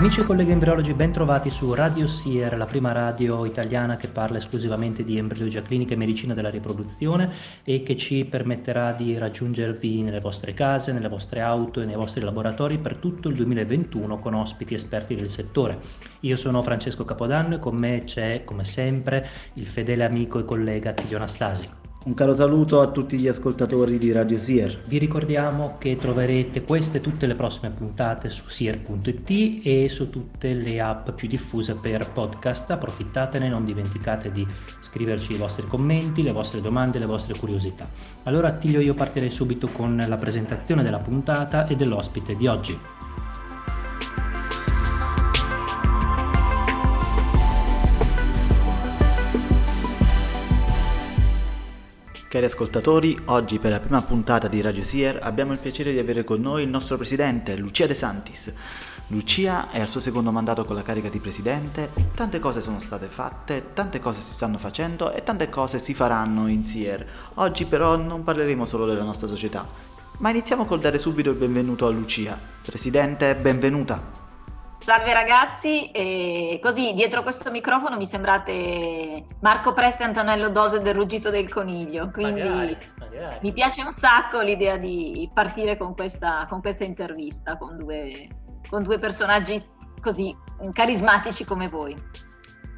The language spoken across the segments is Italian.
Amici e colleghi embriologi, ben trovati su Radio SIER, la prima radio italiana che parla esclusivamente di embriologia clinica e medicina della riproduzione e che ci permetterà di raggiungervi nelle vostre case, nelle vostre auto e nei vostri laboratori per tutto il 2021 con ospiti esperti del settore. Io sono Francesco Capodanno e con me c'è, come sempre, il fedele amico e collega Tiglio Anastasi. Un caro saluto a tutti gli ascoltatori di Radio Sier. Vi ricordiamo che troverete queste e tutte le prossime puntate su sier.it e su tutte le app più diffuse per podcast. Approfittatene, non dimenticate di scriverci i vostri commenti, le vostre domande, le vostre curiosità. Allora Attilio io partirei subito con la presentazione della puntata e dell'ospite di oggi. Cari ascoltatori, oggi per la prima puntata di Radio Sier abbiamo il piacere di avere con noi il nostro presidente, Lucia De Santis. Lucia è al suo secondo mandato con la carica di presidente, tante cose sono state fatte, tante cose si stanno facendo e tante cose si faranno in Sier. Oggi però non parleremo solo della nostra società, ma iniziamo col dare subito il benvenuto a Lucia. Presidente, benvenuta. Salve ragazzi, e così dietro questo microfono mi sembrate Marco Presti e Antonello Dose del ruggito del coniglio, quindi magari, magari. mi piace un sacco l'idea di partire con questa, con questa intervista con due, con due personaggi così carismatici come voi.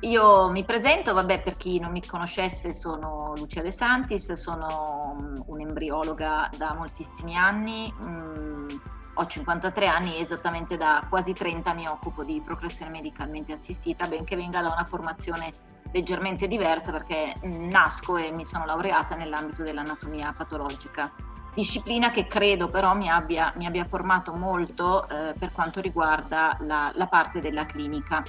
Io mi presento, vabbè, per chi non mi conoscesse sono Lucia De Santis, sono mm, un'embriologa da moltissimi anni, mm, ho 53 anni e esattamente da quasi 30 mi occupo di procreazione medicalmente assistita, benché venga da una formazione leggermente diversa perché nasco e mi sono laureata nell'ambito dell'anatomia patologica, disciplina che credo però mi abbia, mi abbia formato molto eh, per quanto riguarda la, la, parte della clinica,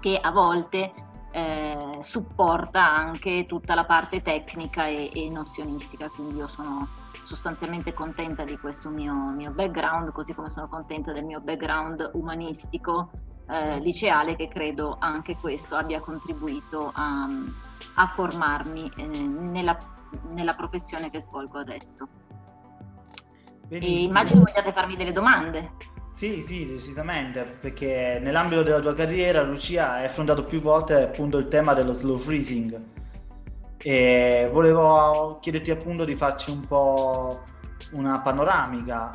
che a volte eh, supporta anche tutta la parte tecnica e, e nozionistica, quindi io sono sostanzialmente contenta di questo mio, mio background, così come sono contenta del mio background umanistico eh, liceale che credo anche questo abbia contribuito a, a formarmi eh, nella, nella, professione che svolgo adesso. immagino vogliate farmi delle domande. Sì, sì, decisamente, perché nell'ambito della tua carriera, Lucia, hai affrontato più volte appunto il tema dello slow freezing e volevo chiederti appunto di farci un po' una panoramica.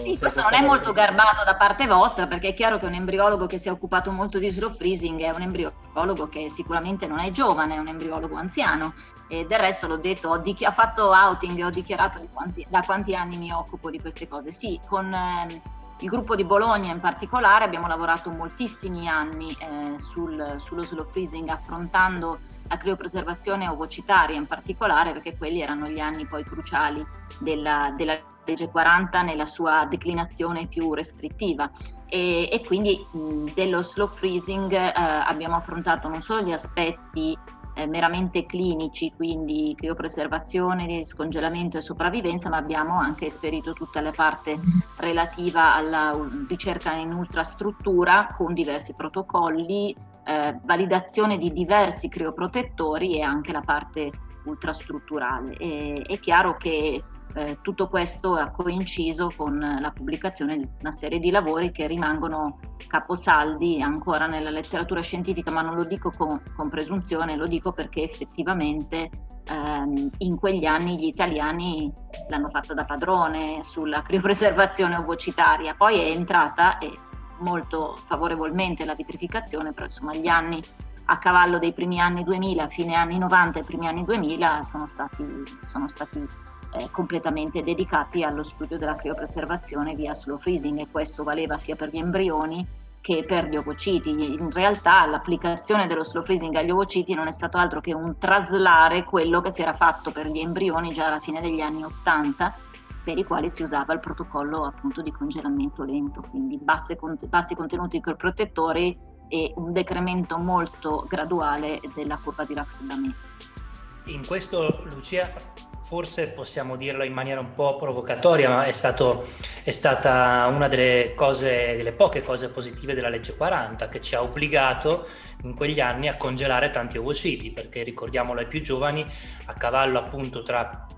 sì, questo non è molto garbato da parte vostra perché è chiaro che un embriologo che si è occupato molto di slow freezing è un embriologo che sicuramente non è giovane, è un embriologo anziano e del resto l'ho detto, ho, dichi- ho fatto outing, ho dichiarato quanti, da quanti anni mi occupo di queste cose. Sì, con eh, il gruppo di Bologna in particolare abbiamo lavorato moltissimi anni eh, sul, sullo slow freezing affrontando la criopreservazione ovocitaria in particolare, perché quelli erano gli anni poi cruciali della, della legge 40 nella sua declinazione più restrittiva. E, e quindi mh, dello slow freezing eh, abbiamo affrontato non solo gli aspetti eh, meramente clinici, quindi criopreservazione, scongelamento e sopravvivenza, ma abbiamo anche esperito tutta la parte relativa alla ricerca in ultrastruttura con diversi protocolli eh, validazione di diversi crioprotettori e anche la parte ultrastrutturale. E, è chiaro che eh, tutto questo ha coinciso con la pubblicazione di una serie di lavori che rimangono caposaldi ancora nella letteratura scientifica, ma non lo dico con, con presunzione, lo dico perché effettivamente ehm, in quegli anni gli italiani l'hanno fatta da padrone sulla criopreservazione ovocitaria, poi è entrata e molto favorevolmente la vitrificazione, però insomma gli anni a cavallo dei primi anni 2000, fine anni 90 e primi anni 2000 sono stati, sono stati eh, completamente dedicati allo studio della criopreservazione via slow freezing e questo valeva sia per gli embrioni che per gli ovociti. In realtà l'applicazione dello slow freezing agli ovociti non è stato altro che un traslare quello che si era fatto per gli embrioni già alla fine degli anni 80 per i quali si usava il protocollo appunto di congelamento lento, quindi bassi, bassi contenuti protettori e un decremento molto graduale della curva di raffreddamento. In questo, Lucia, forse possiamo dirlo in maniera un po' provocatoria, ma è, stato, è, stata una delle cose, delle poche cose positive della legge 40 che ci ha obbligato in quegli anni a congelare tanti ovociti, perché ricordiamolo ai più giovani, a cavallo appunto tra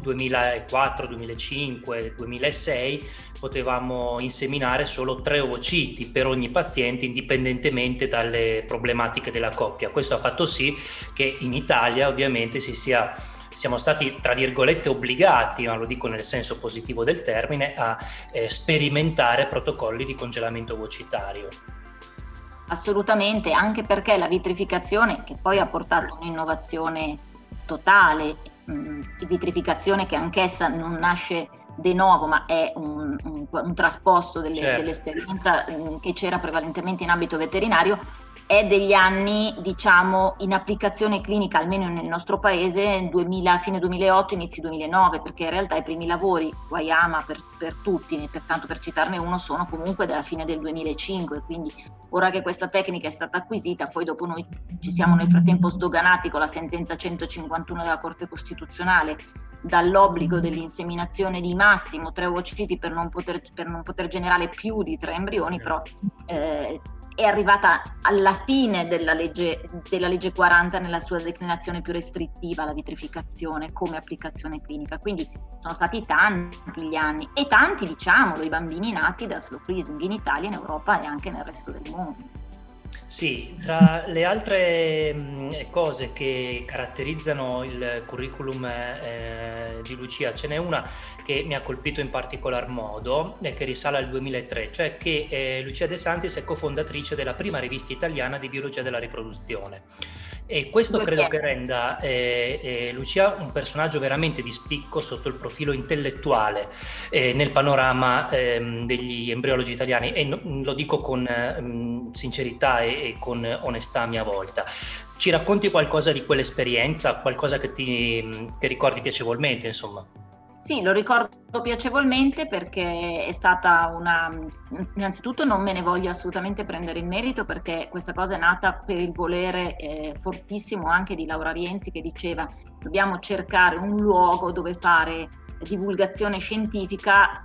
2004, 2005, 2006 potevamo inseminare solo tre ovociti per ogni paziente indipendentemente dalle problematiche della coppia. Questo ha fatto sì che in Italia ovviamente si sia siamo stati, tra virgolette, obbligati, ma lo dico nel senso positivo del termine, a eh, sperimentare protocolli di congelamento vocitario. Assolutamente, anche perché la vitrificazione, che poi ha portato un'innovazione totale, mh, vitrificazione che anch'essa non nasce de novo, ma è un, un, un trasposto delle, certo. dell'esperienza mh, che c'era prevalentemente in ambito veterinario, è degli anni, diciamo, in applicazione clinica, almeno nel nostro paese, 2000, fine 2008, inizi 2009, perché in realtà i primi lavori, Guayama per, per tutti, pertanto per citarne uno, sono comunque dalla fine del 2005, quindi ora che questa tecnica è stata acquisita, poi dopo noi ci siamo nel frattempo sdoganati con la sentenza 151 della Corte Costituzionale dall'obbligo dell'inseminazione di massimo tre ovociti per non poter, per non poter generare più di tre embrioni, però eh, è arrivata alla fine della legge, della legge 40 nella sua declinazione più restrittiva, la vitrificazione come applicazione clinica. Quindi sono stati tanti gli anni e tanti, diciamolo, i bambini nati da slow freezing in Italia, in Europa e anche nel resto del mondo. Sì, tra le altre mh, cose che caratterizzano il curriculum eh, di Lucia ce n'è una che mi ha colpito in particolar modo e che risale al 2003, cioè che eh, Lucia De Santis è cofondatrice della prima rivista italiana di biologia della riproduzione. E questo credo che renda eh, eh, Lucia un personaggio veramente di spicco sotto il profilo intellettuale eh, nel panorama ehm, degli embriologi italiani e no, lo dico con ehm, sincerità e, e, con onestà a mia volta. Ci racconti qualcosa di quell'esperienza, qualcosa che ti, ti ricordi piacevolmente, insomma? Sì, lo ricordo piacevolmente perché è stata una... Innanzitutto non me ne voglio assolutamente prendere il merito perché questa cosa è nata per il volere eh, fortissimo anche di Laura Rienzi che diceva dobbiamo cercare un luogo dove fare divulgazione scientifica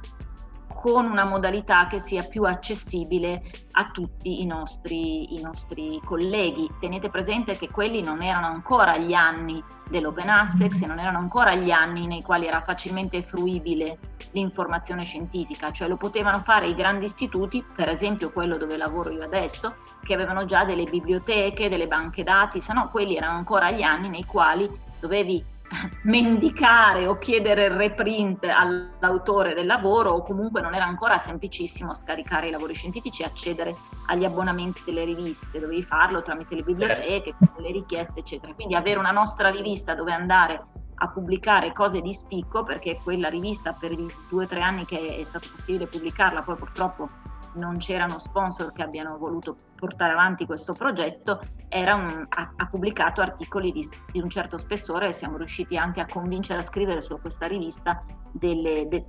con una modalità che sia più accessibile a tutti i nostri, i nostri colleghi. Tenete presente che quelli non erano ancora gli anni dell'open access e non erano ancora gli anni nei quali era facilmente fruibile l'informazione scientifica, cioè lo potevano fare i grandi istituti, per esempio quello dove lavoro io adesso, che avevano già delle biblioteche, delle banche dati, se no quelli erano ancora gli anni nei quali dovevi mendicare o chiedere il reprint all'autore del lavoro o comunque non era ancora semplicissimo scaricare i lavori scientifici e accedere agli abbonamenti delle riviste, dovevi farlo tramite le biblioteche, certo. le richieste eccetera. Quindi avere una nostra rivista dove andare a pubblicare cose di spicco perché quella rivista per i due o tre anni che è stato possibile pubblicarla poi purtroppo non c'erano sponsor che abbiano voluto portare avanti questo progetto, un, ha, ha, pubblicato articoli di, di, un certo spessore e siamo riusciti anche a convincere a scrivere su questa rivista delle, de,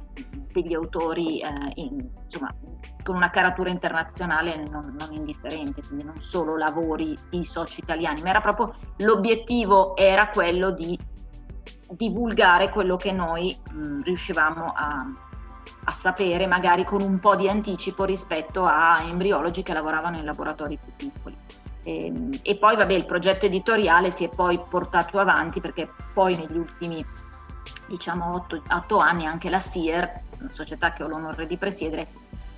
degli autori eh, in, insomma, con una caratura internazionale non, non, indifferente, quindi non solo lavori di soci italiani, ma era proprio l'obiettivo era quello di divulgare quello che noi mh, riuscivamo a, a sapere magari con un po' di anticipo rispetto a embriologi che lavoravano in laboratori più piccoli. E, ehm, e, poi vabbè il progetto editoriale si è poi portato avanti perché poi negli ultimi diciamo otto, otto anni anche la SIER, una società che ho l'onore di presiedere,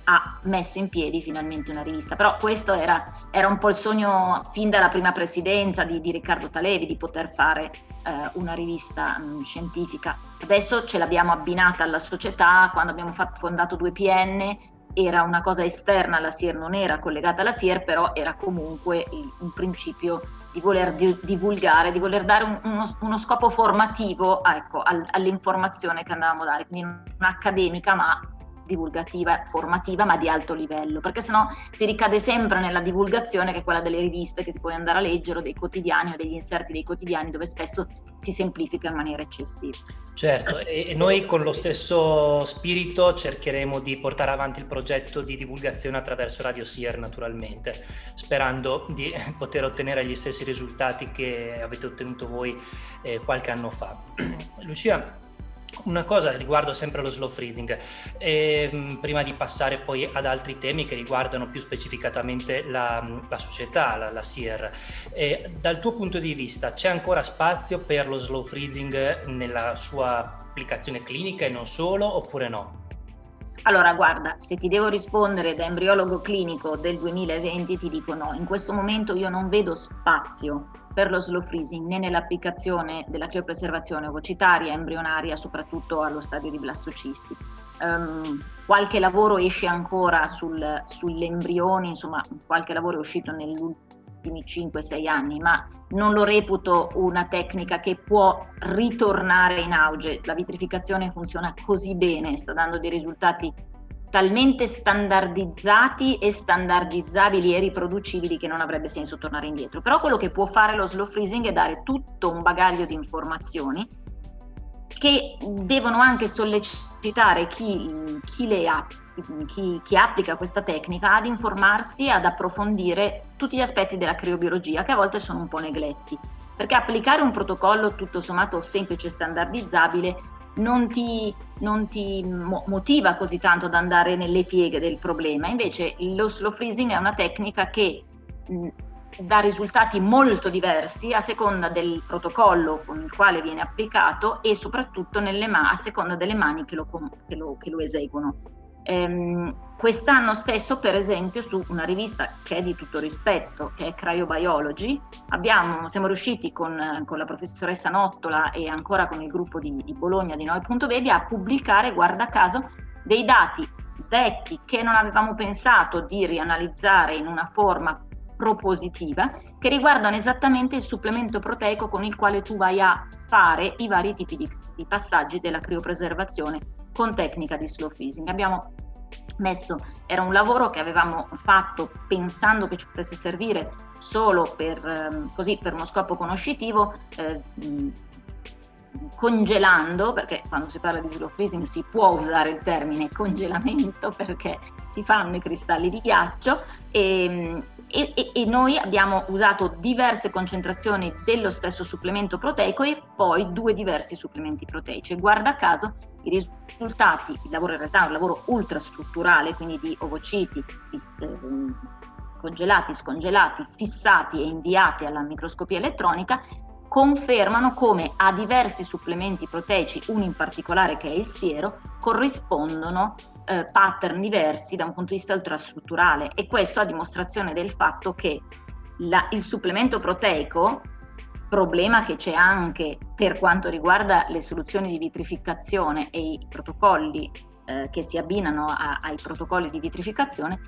ha messo in piedi finalmente una rivista. Però questo era, era un po' il sogno fin dalla prima presidenza di, di Riccardo Talevi di poter fare eh, una rivista mh, scientifica. Adesso ce l'abbiamo abbinata alla società, quando abbiamo fatto, fondato 2PN era una cosa esterna alla SIER, non era collegata alla SIER, però era comunque il, un principio di voler di, divulgare, di voler dare un, uno, uno, scopo formativo ecco, al, all'informazione che andavamo a dare, quindi non accademica ma divulgativa, formativa, ma di alto livello, perché sennò si ricade sempre nella divulgazione che è quella delle riviste che ti puoi andare a leggere o dei quotidiani o degli inserti dei quotidiani dove spesso si semplifica in maniera eccessiva. Certo, e noi con lo stesso spirito cercheremo di portare avanti il progetto di divulgazione attraverso Radio Sier naturalmente, sperando di poter ottenere gli stessi risultati che avete ottenuto voi eh, qualche anno fa. Lucia, una cosa riguardo sempre lo slow freezing, eh, prima di passare poi ad altri temi che riguardano più specificatamente la, la società, la, la SIR. Eh, dal tuo punto di vista c'è ancora spazio per lo slow freezing nella sua applicazione clinica e non solo, oppure no? Allora, guarda, se ti devo rispondere da embriologo clinico del 2020 ti dico no, in questo momento io non vedo spazio per lo slow freezing né nell'applicazione della criopreservazione ovocitaria, embrionaria, soprattutto allo stadio di blastocisti. Um, qualche lavoro esce ancora sul, sugli embrioni, insomma qualche lavoro è uscito negli ultimi 5-6 anni, ma non lo reputo una tecnica che può ritornare in auge. La vitrificazione funziona così bene, sta dando dei risultati talmente standardizzati e standardizzabili e riproducibili che non avrebbe senso tornare indietro. Però quello che può fare lo slow freezing è dare tutto un bagaglio di informazioni che devono anche sollecitare chi, chi, le ha, chi, chi applica questa tecnica ad informarsi, ad approfondire tutti gli aspetti della criobiologia che a volte sono un po' negletti. Perché applicare un protocollo tutto sommato semplice e standardizzabile non ti, non ti motiva così tanto ad andare nelle pieghe del problema. Invece lo slow freezing è una tecnica che dà risultati molto diversi a seconda del protocollo con il quale viene applicato e soprattutto ma- a seconda delle mani che lo, che lo, che lo eseguono. Ehm, quest'anno stesso, per esempio, su una rivista che è di tutto rispetto, che è Cryobiology, abbiamo, siamo riusciti con, con, la professoressa Nottola e ancora con il gruppo di, di Bologna di Noi.baby a pubblicare, guarda caso, dei dati vecchi che non avevamo pensato di rianalizzare in una forma propositiva che riguardano esattamente il supplemento proteico con il quale tu vai a fare i vari tipi di, di passaggi della criopreservazione con tecnica di slow freezing. Abbiamo messo, era un lavoro che avevamo fatto pensando che ci potesse servire solo per, ehm, così, per uno scopo conoscitivo, eh, congelando, perché quando si parla di slow freezing si può usare il termine congelamento perché si fanno i cristalli di ghiaccio e, e, e, noi abbiamo usato diverse concentrazioni dello stesso supplemento proteico e poi due diversi supplementi proteici. Guarda caso i risultati, il lavoro in realtà è un lavoro ultrastrutturale, quindi di ovociti eh, congelati, scongelati, fissati e inviati alla microscopia elettronica, confermano come a diversi supplementi proteici, uno in particolare che è il siero, corrispondono eh, pattern diversi da un punto di vista ultrastrutturale. E questo a dimostrazione del fatto che la, il supplemento proteico problema che c'è anche per quanto riguarda le soluzioni di vitrificazione e i protocolli eh, che si abbinano a, ai protocolli di vitrificazione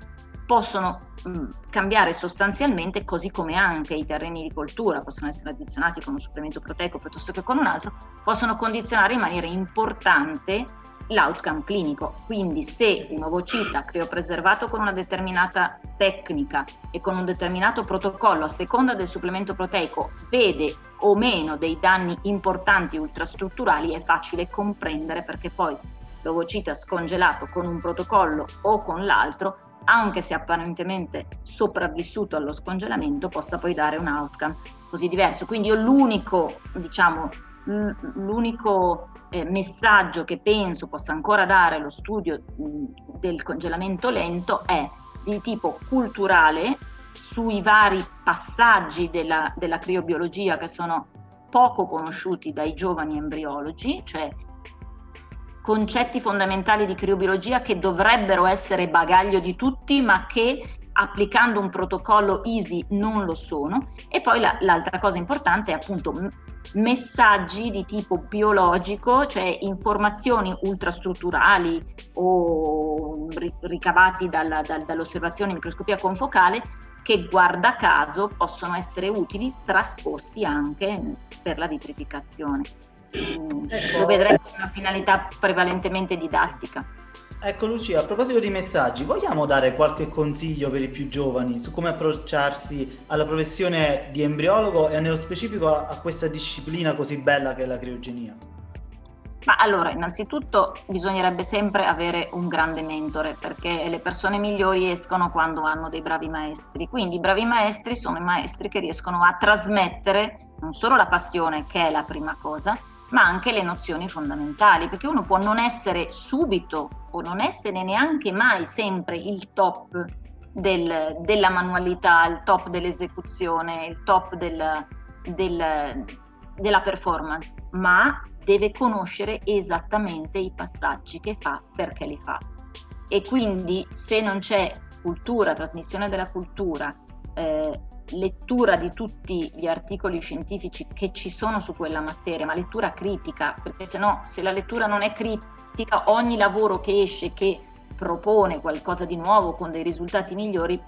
possono mh, cambiare sostanzialmente così come anche i terreni di coltura possono essere addizionati con un supplemento proteico piuttosto che con un altro, possono condizionare in maniera importante l'outcome clinico. Quindi se un ovocita criopreservato con una determinata tecnica e con un determinato protocollo a seconda del supplemento proteico vede o meno dei danni importanti ultrastrutturali è facile comprendere perché poi l'ovocita scongelato con un protocollo o con l'altro anche se apparentemente sopravvissuto allo scongelamento possa poi dare un outcome così diverso. Quindi io l'unico, diciamo, l'unico eh, messaggio che penso possa ancora dare lo studio mh, del congelamento lento è di tipo culturale sui vari passaggi della, della criobiologia che sono poco conosciuti dai giovani embriologi, cioè concetti fondamentali di criobiologia che dovrebbero essere bagaglio di tutti, ma che applicando un protocollo easy non lo sono. E poi la, l'altra cosa importante è appunto messaggi di tipo biologico, cioè informazioni ultrastrutturali o ricavati dalla, dal, dall'osservazione microscopia confocale che guarda caso possono essere utili trasposti anche per la vitrificazione. Ecco. Lo vedremo con una finalità prevalentemente didattica. Ecco Lucia, a proposito di messaggi, vogliamo dare qualche consiglio per i più giovani su come approcciarsi alla professione di embriologo e nello specifico a, questa disciplina così bella che è la criogenia? Ma allora, innanzitutto bisognerebbe sempre avere un grande mentore perché le persone migliori escono quando hanno dei bravi maestri. Quindi i bravi maestri sono i maestri che riescono a trasmettere non solo la passione, che è la prima cosa, ma anche le nozioni fondamentali, perché uno può non essere subito o non essere neanche mai sempre il top del, della manualità, il top dell'esecuzione, il top del, del, della performance, ma deve conoscere esattamente i passaggi che fa perché li fa. E quindi se non c'è cultura, trasmissione della cultura, eh, lettura di tutti gli articoli scientifici che ci sono su quella materia, ma lettura critica, perché se no, se la lettura non è critica, ogni lavoro che esce, che propone qualcosa di nuovo con dei risultati migliori,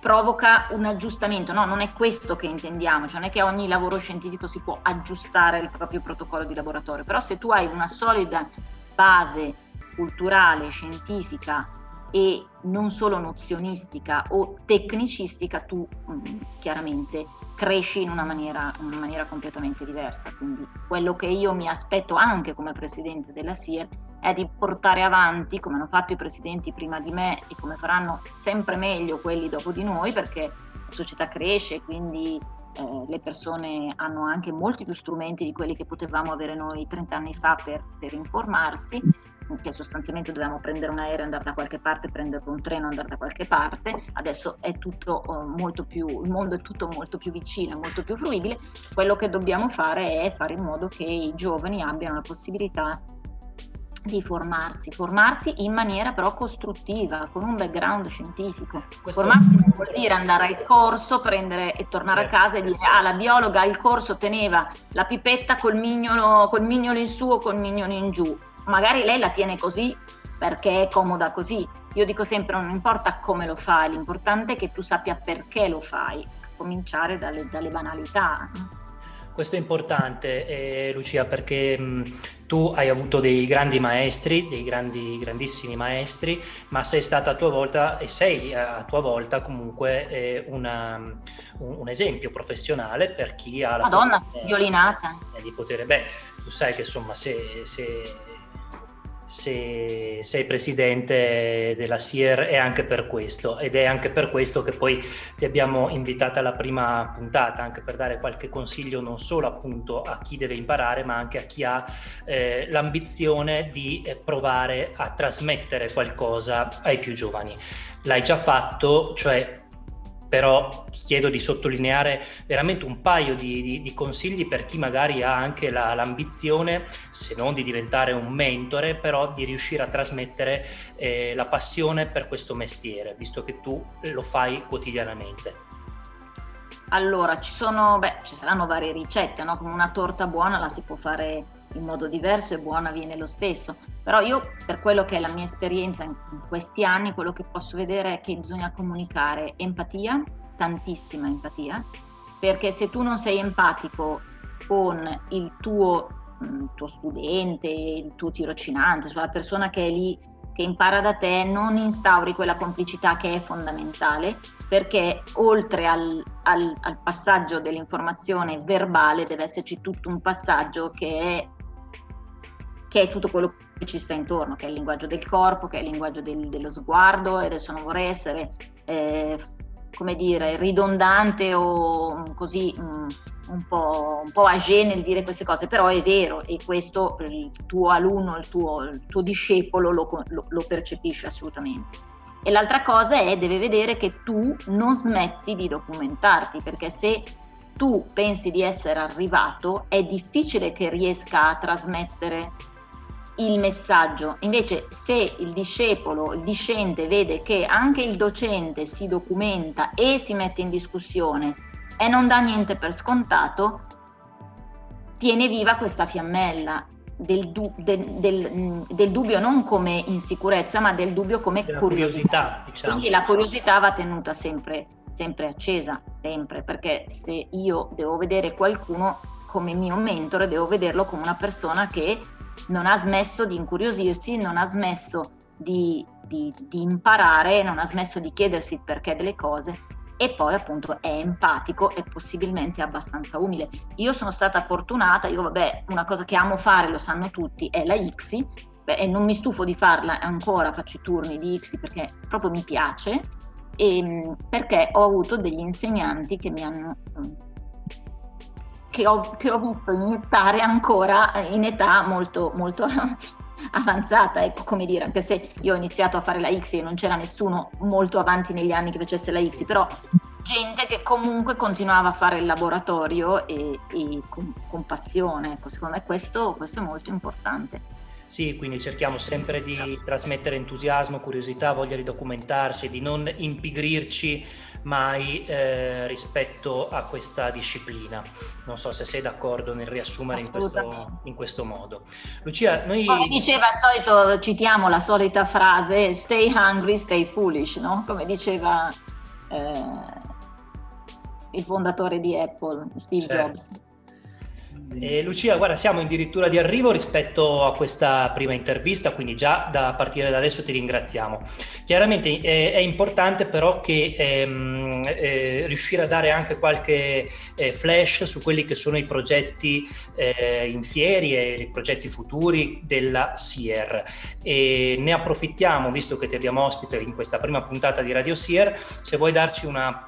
provoca un aggiustamento. No, non è questo che intendiamo, cioè non è che ogni lavoro scientifico si può aggiustare il proprio protocollo di laboratorio, però se tu hai una solida base culturale, scientifica, e non solo nozionistica o tecnicistica, tu mm, chiaramente cresci in una, maniera, in una maniera completamente diversa. Quindi quello che io mi aspetto anche come presidente della SIER è di portare avanti, come hanno fatto i presidenti prima di me e come faranno sempre meglio quelli dopo di noi, perché la società cresce, quindi eh, le persone hanno anche molti più strumenti di quelli che potevamo avere noi 30 anni fa per, per informarsi che sostanzialmente dovevamo prendere un aereo, andare da qualche parte, prendere un treno, andare da qualche parte, adesso è tutto uh, molto più, il mondo è tutto molto più vicino, molto più fruibile, quello che dobbiamo fare è fare in modo che i giovani abbiano la possibilità di formarsi, formarsi in maniera però costruttiva, con un background scientifico. Questo... Formarsi non vuol dire andare al corso, prendere e tornare certo. a casa e dire ah la biologa al corso teneva la pipetta col mignolo, col mignolo in su o col mignolo in giù magari lei la tiene così perché è comoda così. Io dico sempre non importa come lo fai, l'importante è che tu sappia perché lo fai, a cominciare dalle, dalle banalità. Questo è importante, eh, Lucia, perché mh, tu hai avuto dei grandi maestri, dei grandi, grandissimi maestri, ma sei stata a tua volta e sei a tua volta comunque eh, una, un, un, esempio professionale per chi ha la Madonna, violinata. Di poter, beh, tu sai che insomma se, se se sei presidente della SIER è anche per questo ed è anche per questo che poi ti abbiamo invitata alla prima puntata anche per dare qualche consiglio non solo appunto a chi deve imparare ma anche a chi ha eh, l'ambizione di eh, provare a trasmettere qualcosa ai più giovani. L'hai già fatto, cioè però ti chiedo di sottolineare veramente un paio di, di, di consigli per chi magari ha anche la, l'ambizione, se non di diventare un mentore, però di riuscire a trasmettere eh, la passione per questo mestiere, visto che tu lo fai quotidianamente. Allora, ci sono, beh, ci saranno varie ricette, no? Come una torta buona la si può fare in modo diverso e buona viene lo stesso. Però io, per quello che è la mia esperienza in questi anni, quello che posso vedere è che bisogna comunicare empatia, tantissima empatia, perché se tu non sei empatico con il tuo, il tuo studente, il tuo tirocinante, cioè la persona che è lì, che impara da te, non instauri quella complicità che è fondamentale, perché oltre al, al, al passaggio dell'informazione verbale deve esserci tutto un passaggio che è che è tutto quello che ci sta intorno, che è il linguaggio del corpo, che è il linguaggio del, dello sguardo, e adesso non vorrei essere, eh, come dire, ridondante o così um, un po', un po' agé nel dire queste cose, però è vero e questo il tuo alunno, il tuo, il tuo discepolo lo, lo, lo percepisce assolutamente. E l'altra cosa è, deve vedere che tu non smetti di documentarti, perché se tu pensi di essere arrivato, è difficile che riesca a trasmettere il messaggio. Invece se il discepolo, il discente vede che anche il docente si documenta e si mette in discussione e non dà niente per scontato, tiene viva questa fiammella del, du- del, del, del dubbio non come insicurezza, ma del dubbio come curiosità. curiosità diciamo. Quindi la curiosità va tenuta sempre, sempre accesa, sempre, perché se io devo vedere qualcuno come mio mentore, devo vederlo come una persona che non ha smesso di incuriosirsi, non ha smesso di, di, di imparare, non ha smesso di chiedersi il perché delle cose e poi appunto è empatico e possibilmente abbastanza umile. Io sono stata fortunata, io vabbè, una cosa che amo fare, lo sanno tutti, è la ICSI e non mi stufo di farla ancora, faccio i turni di ICSI perché proprio mi piace e ehm, perché ho avuto degli insegnanti che mi hanno che ho, che ho visto iniettare ancora in età molto, molto avanzata, ecco come dire, anche se io ho iniziato a fare la X e non c'era nessuno molto avanti negli anni che facesse la X, però gente che comunque continuava a fare il laboratorio e, e con, con, passione, ecco, secondo me questo, questo è molto importante. Sì, quindi cerchiamo sempre di trasmettere entusiasmo, curiosità, voglia di documentarsi, di non impigrirci mai eh, rispetto a questa disciplina. Non so se sei d'accordo nel riassumere in questo, in questo modo. Lucia, noi... Come diceva al solito, citiamo la solita frase, stay hungry, stay foolish, no? Come diceva eh, il fondatore di Apple, Steve certo. Jobs. Eh, Lucia, guarda, siamo addirittura di arrivo rispetto a questa prima intervista, quindi già da partire da adesso ti ringraziamo. Chiaramente eh, è importante però che ehm, eh, riuscire a dare anche qualche eh, flash su quelli che sono i progetti eh, in fieri e i progetti futuri della SIER. E ne approfittiamo, visto che ti abbiamo ospite in questa prima puntata di Radio SIER, se vuoi darci una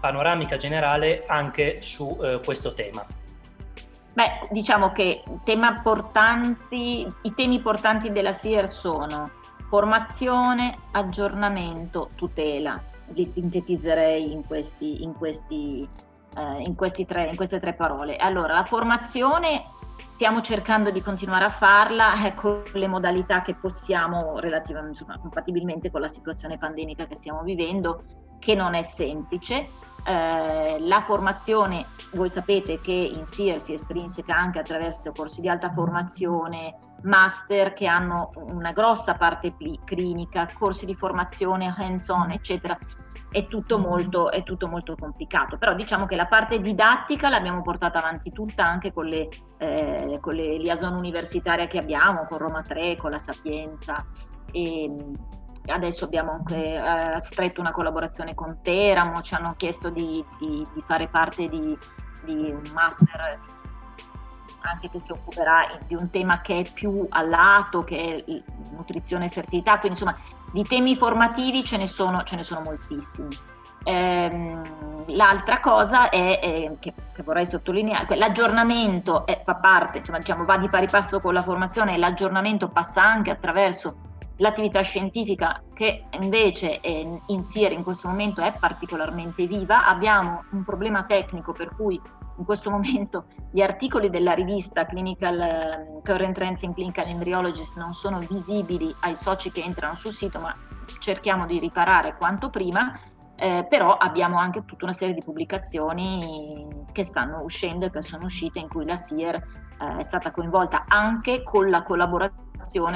panoramica generale anche su eh, questo tema. Beh, diciamo che portanti, i temi portanti della SIER sono formazione, aggiornamento, tutela. Li sintetizzerei in, questi, in, questi, eh, in, tre, in queste tre parole. Allora, la formazione stiamo cercando di continuare a farla eh, con le modalità che possiamo compatibilmente con la situazione pandemica che stiamo vivendo, che non è semplice eh, la formazione, voi sapete che in SIR si estrinseca anche attraverso corsi di alta formazione, master che hanno una grossa parte clinica, corsi di formazione hands-on, eccetera. È tutto, molto, è tutto molto complicato, però diciamo che la parte didattica l'abbiamo portata avanti tutta anche con le, eh, con le liaison universitarie che abbiamo, con Roma 3, con la Sapienza. E, adesso abbiamo anche eh, stretto una collaborazione con Teramo, ci hanno chiesto di, di, di fare parte di, di, un master anche che si occuperà di un tema che è più a lato, che è nutrizione e fertilità, quindi insomma di temi formativi ce ne sono, ce ne sono moltissimi. Ehm, l'altra cosa è, è che, che, vorrei sottolineare, l'aggiornamento è, fa parte, insomma, diciamo, va di pari passo con la formazione e l'aggiornamento passa anche attraverso L'attività scientifica che invece in SIR in questo momento è particolarmente viva, abbiamo un problema tecnico per cui in questo momento gli articoli della rivista Clinical ehm, Current Trends in Clinical Embryologist non sono visibili ai soci che entrano sul sito, ma cerchiamo di riparare quanto prima. Eh, però abbiamo anche tutta una serie di pubblicazioni che stanno uscendo e che sono uscite in cui la SIR eh, è stata coinvolta anche con la collaborazione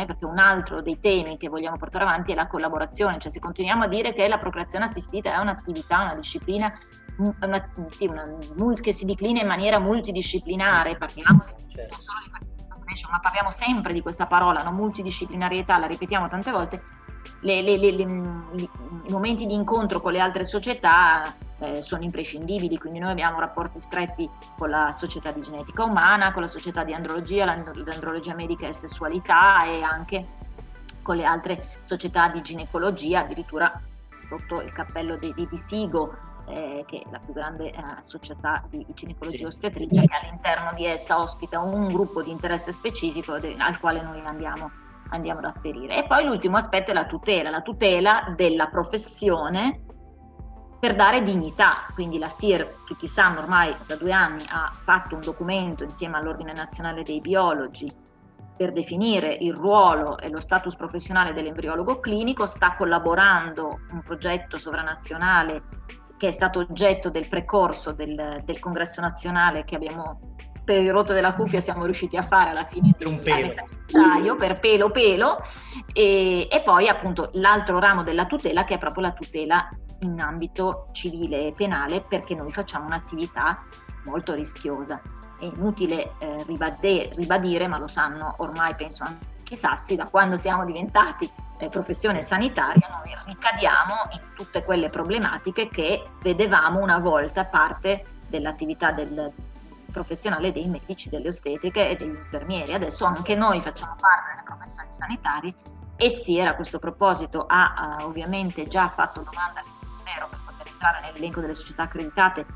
perché un altro dei temi che vogliamo portare avanti è la collaborazione, cioè se continuiamo a dire che la procreazione assistita è un'attività, una disciplina una, sì, una, che si declina in maniera multidisciplinare, parliamo certo. non solo di ma parliamo sempre di questa parola, no? multidisciplinarietà, la ripetiamo tante volte, le, le, le, i momenti di incontro con le altre società eh, sono imprescindibili, quindi noi abbiamo rapporti stretti con la società di genetica umana, con la società di andrologia, l'andrologia medica e sessualità e anche con le altre società di ginecologia, addirittura sotto il cappello di, di, di Sigo, eh, che è la più grande eh, società di ginecologia sì. ostetricia, che all'interno di essa ospita un gruppo di interesse specifico de- al quale noi andiamo, andiamo ad afferire. E poi l'ultimo aspetto è la tutela, la tutela della professione per dare dignità. Quindi la SIR, tutti sanno, ormai da due anni ha fatto un documento insieme all'Ordine Nazionale dei Biologi per definire il ruolo e lo status professionale dell'embriologo clinico, sta collaborando un progetto sovranazionale che è stato oggetto del precorso del, del congresso nazionale che abbiamo per il rotto della cuffia siamo riusciti a fare alla fine per un pelo. per pelo pelo e, e poi appunto l'altro ramo della tutela che è proprio la tutela in ambito civile e penale perché noi facciamo un'attività molto rischiosa. È inutile eh, ribadire, ribadire, ma lo sanno ormai penso anche i sassi, da quando siamo diventati eh, professione sanitaria noi ricadiamo in tutte quelle problematiche che vedevamo una volta parte dell'attività del professionale dei medici, delle ostetiche e degli infermieri. Adesso anche noi facciamo parte delle professioni sanitarie e si era a questo proposito ha uh, ovviamente già fatto domanda al Ministero per poter entrare nell'elenco delle società accreditate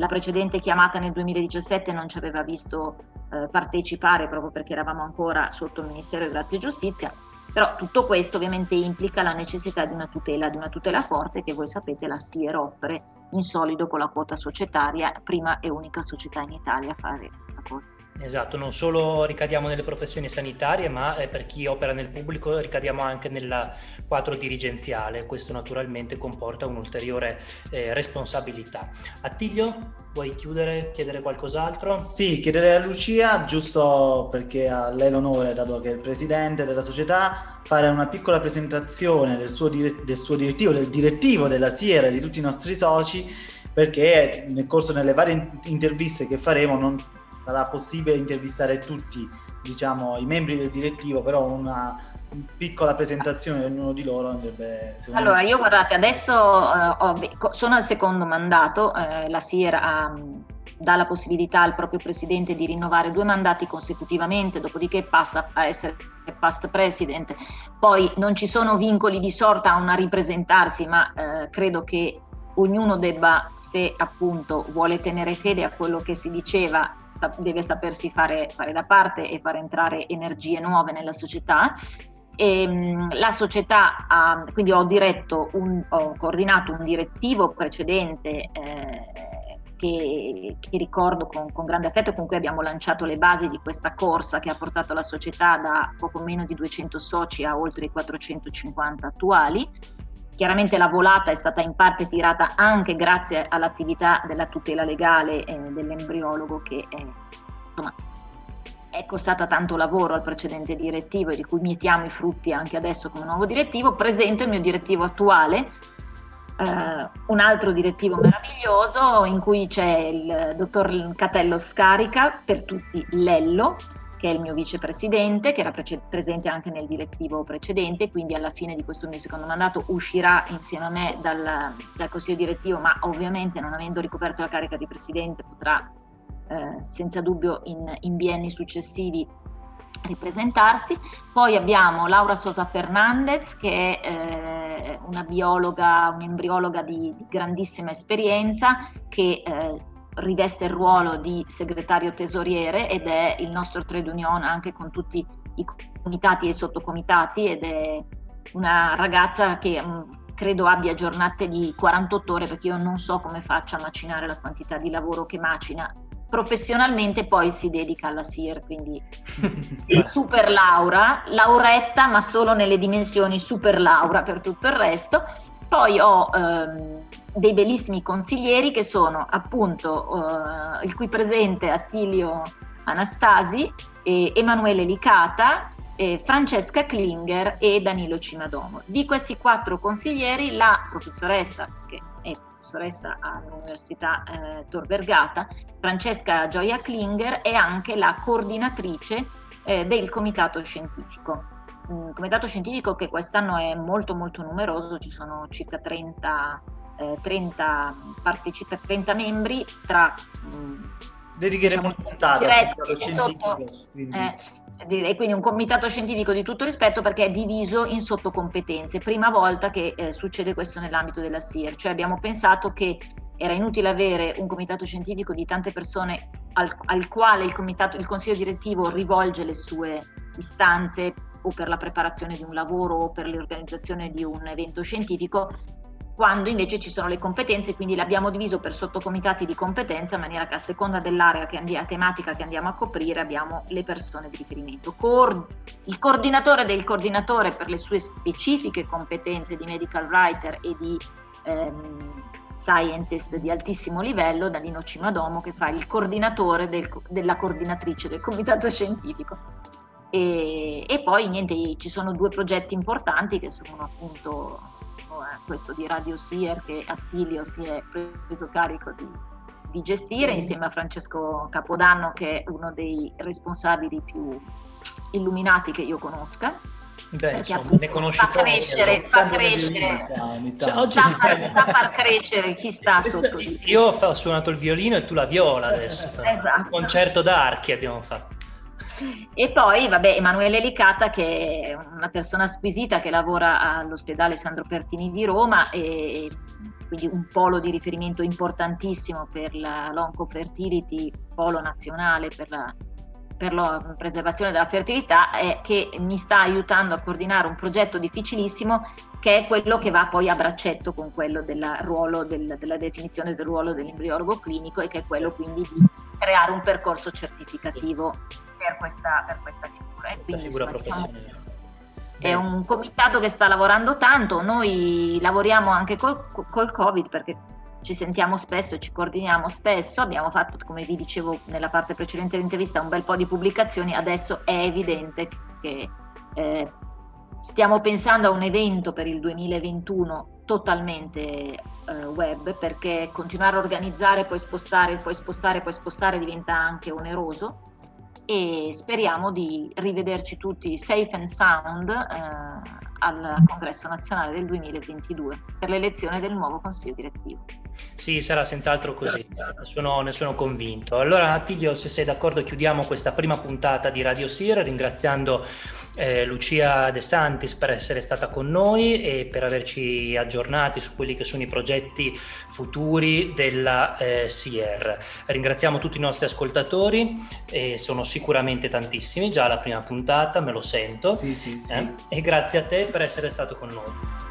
la precedente chiamata nel 2017 non ci aveva visto eh, partecipare proprio perché eravamo ancora sotto il Ministero di Grazia e Giustizia, però tutto questo ovviamente implica la necessità di una tutela, di una tutela forte che voi sapete la SIER offre in solido con la quota societaria, prima e unica società in Italia a fare questa cosa. Esatto, non solo ricadiamo nelle professioni sanitarie, ma eh, per chi opera nel pubblico ricadiamo anche nel quadro dirigenziale. Questo naturalmente comporta un'ulteriore eh, responsabilità. Attilio, vuoi chiudere, chiedere qualcos'altro? Sì, chiederei a Lucia, giusto perché a lei l'onore, dato che è il presidente della società, fare una piccola presentazione del suo, dire- del suo direttivo, del direttivo della Sierra e di tutti i nostri soci, perché nel corso delle varie interviste che faremo non sarà possibile intervistare tutti diciamo, i membri del direttivo, però una piccola presentazione di ognuno di loro andrebbe... Allora, io guardate, adesso uh, ho, sono al secondo mandato, uh, la SIR ha, dà la possibilità al proprio presidente di rinnovare due mandati consecutivamente, dopodiché passa a essere past president. Poi non ci sono vincoli di sorta a una ripresentarsi, ma uh, credo che ognuno debba, se appunto vuole tenere fede a quello che si diceva deve sapersi fare, fare da parte e far entrare energie nuove nella società. Ehm, la società ha, quindi ho diretto, un, ho coordinato un direttivo precedente eh, che, che, ricordo con, con, grande affetto, con cui abbiamo lanciato le basi di questa corsa che ha portato la società da poco meno di 200 soci a oltre i 450 attuali Chiaramente la volata è stata in parte tirata anche grazie all'attività della tutela legale eh, dell'embriologo che è, insomma, è costata tanto lavoro al precedente direttivo e di cui mietiamo i frutti anche adesso come nuovo direttivo. Presento il mio direttivo attuale, eh, un altro direttivo meraviglioso in cui c'è il dottor Catello Scarica, per tutti Lello, che è il mio vicepresidente, che era pre- presente anche nel direttivo precedente, quindi alla fine di questo mio secondo mandato uscirà insieme a me dal, dal consiglio direttivo, ma ovviamente non avendo ricoperto la carica di presidente potrà eh, senza dubbio in, in bienni successivi ripresentarsi. Poi abbiamo Laura Sosa Fernandez, che è eh, una biologa, un'embriologa di, di, grandissima esperienza, che eh, riveste il ruolo di segretario tesoriere ed è il nostro trade union anche con tutti i comitati e i sottocomitati ed è una ragazza che mh, mm, credo abbia giornate di 48 ore perché io non so come faccia a macinare la quantità di lavoro che macina. Professionalmente poi si dedica alla SIR, quindi super Laura, lauretta ma solo nelle dimensioni super Laura per tutto il resto. Poi ho ehm, dei bellissimi consiglieri che sono appunto uh, il qui presente Attilio Anastasi, eh, Emanuele Licata, eh, Francesca Klinger e Danilo Cimadomo. Di questi quattro consiglieri la professoressa, che è professoressa all'Università eh, Tor Vergata, Francesca Gioia Klinger è anche la coordinatrice eh, del comitato scientifico. Un comitato scientifico che quest'anno è molto molto numeroso, ci sono circa 30 eh, 30, partecipa- 30 membri tra... Mh, mm, Dedicheremo diciamo, puntata diretti, sotto, quindi. Eh, e quindi un comitato scientifico di tutto rispetto perché è diviso in sottocompetenze. Prima volta che eh, succede questo nell'ambito della SIR, cioè abbiamo pensato che era inutile avere un comitato scientifico di tante persone al, al quale il, comitato, il consiglio direttivo rivolge le sue istanze o per la preparazione di un lavoro o per l'organizzazione di un evento scientifico, quando invece ci sono le competenze, quindi l'abbiamo diviso per sottocomitati di competenza in maniera che a seconda dell'area che andiamo, tematica che andiamo a coprire abbiamo le persone di riferimento. Cor- il coordinatore del coordinatore per le sue specifiche competenze di medical writer e di ehm, scientist di altissimo livello, Danilo Cimadomo, che fa il coordinatore del, della coordinatrice del comitato scientifico. E, e poi niente, ci sono due progetti importanti che sono appunto questo di Radio Sier che Attilio si è preso carico di, di gestire insieme a Francesco Capodanno che è uno dei responsabili più illuminati che io conosca. Beh, insomma, ne conosci fa crescere, fa crescere, cioè, oggi sta, far, sta far crescere chi sta Questa, sotto. Io ho suonato il violino e tu la viola adesso. esatto. Un concerto d'archi abbiamo fatto. E poi, vabbè, Emanuele Licata, che è una persona squisita che lavora all'ospedale Sandro Pertini di Roma e quindi un polo di riferimento importantissimo per la l'oncofertility, polo nazionale per la, per la preservazione della fertilità, è che mi sta aiutando a coordinare un progetto difficilissimo che è quello che va poi a braccetto con quello del ruolo del, della definizione del ruolo dell'embriologo clinico e che è quello quindi di creare un percorso certificativo per questa, per questa figura. E quindi, figura diciamo, è un comitato che sta lavorando tanto, noi lavoriamo anche col, col Covid perché ci sentiamo spesso, ci coordiniamo spesso, abbiamo fatto, come vi dicevo nella parte precedente dell'intervista, un bel po' di pubblicazioni, adesso è evidente che eh, Stiamo pensando a un evento per il 2021 totalmente eh, web perché continuare a organizzare, poi spostare, poi spostare, poi spostare diventa anche oneroso e speriamo di rivederci tutti safe and sound eh, al Congresso nazionale del 2022 per l'elezione del nuovo Consiglio direttivo. Sì, sarà senz'altro così, ne sono, ne sono, convinto. Allora, Attilio, se sei d'accordo, chiudiamo questa prima puntata di Radio Sir ringraziando eh, Lucia De Santis per essere stata con noi e per averci aggiornati su quelli che sono i progetti futuri della eh, SIER. Ringraziamo tutti i nostri ascoltatori, e sono sicuramente tantissimi, già la prima puntata, me lo sento. Sì, sì, sì. Eh? E grazie a te per essere stato con noi.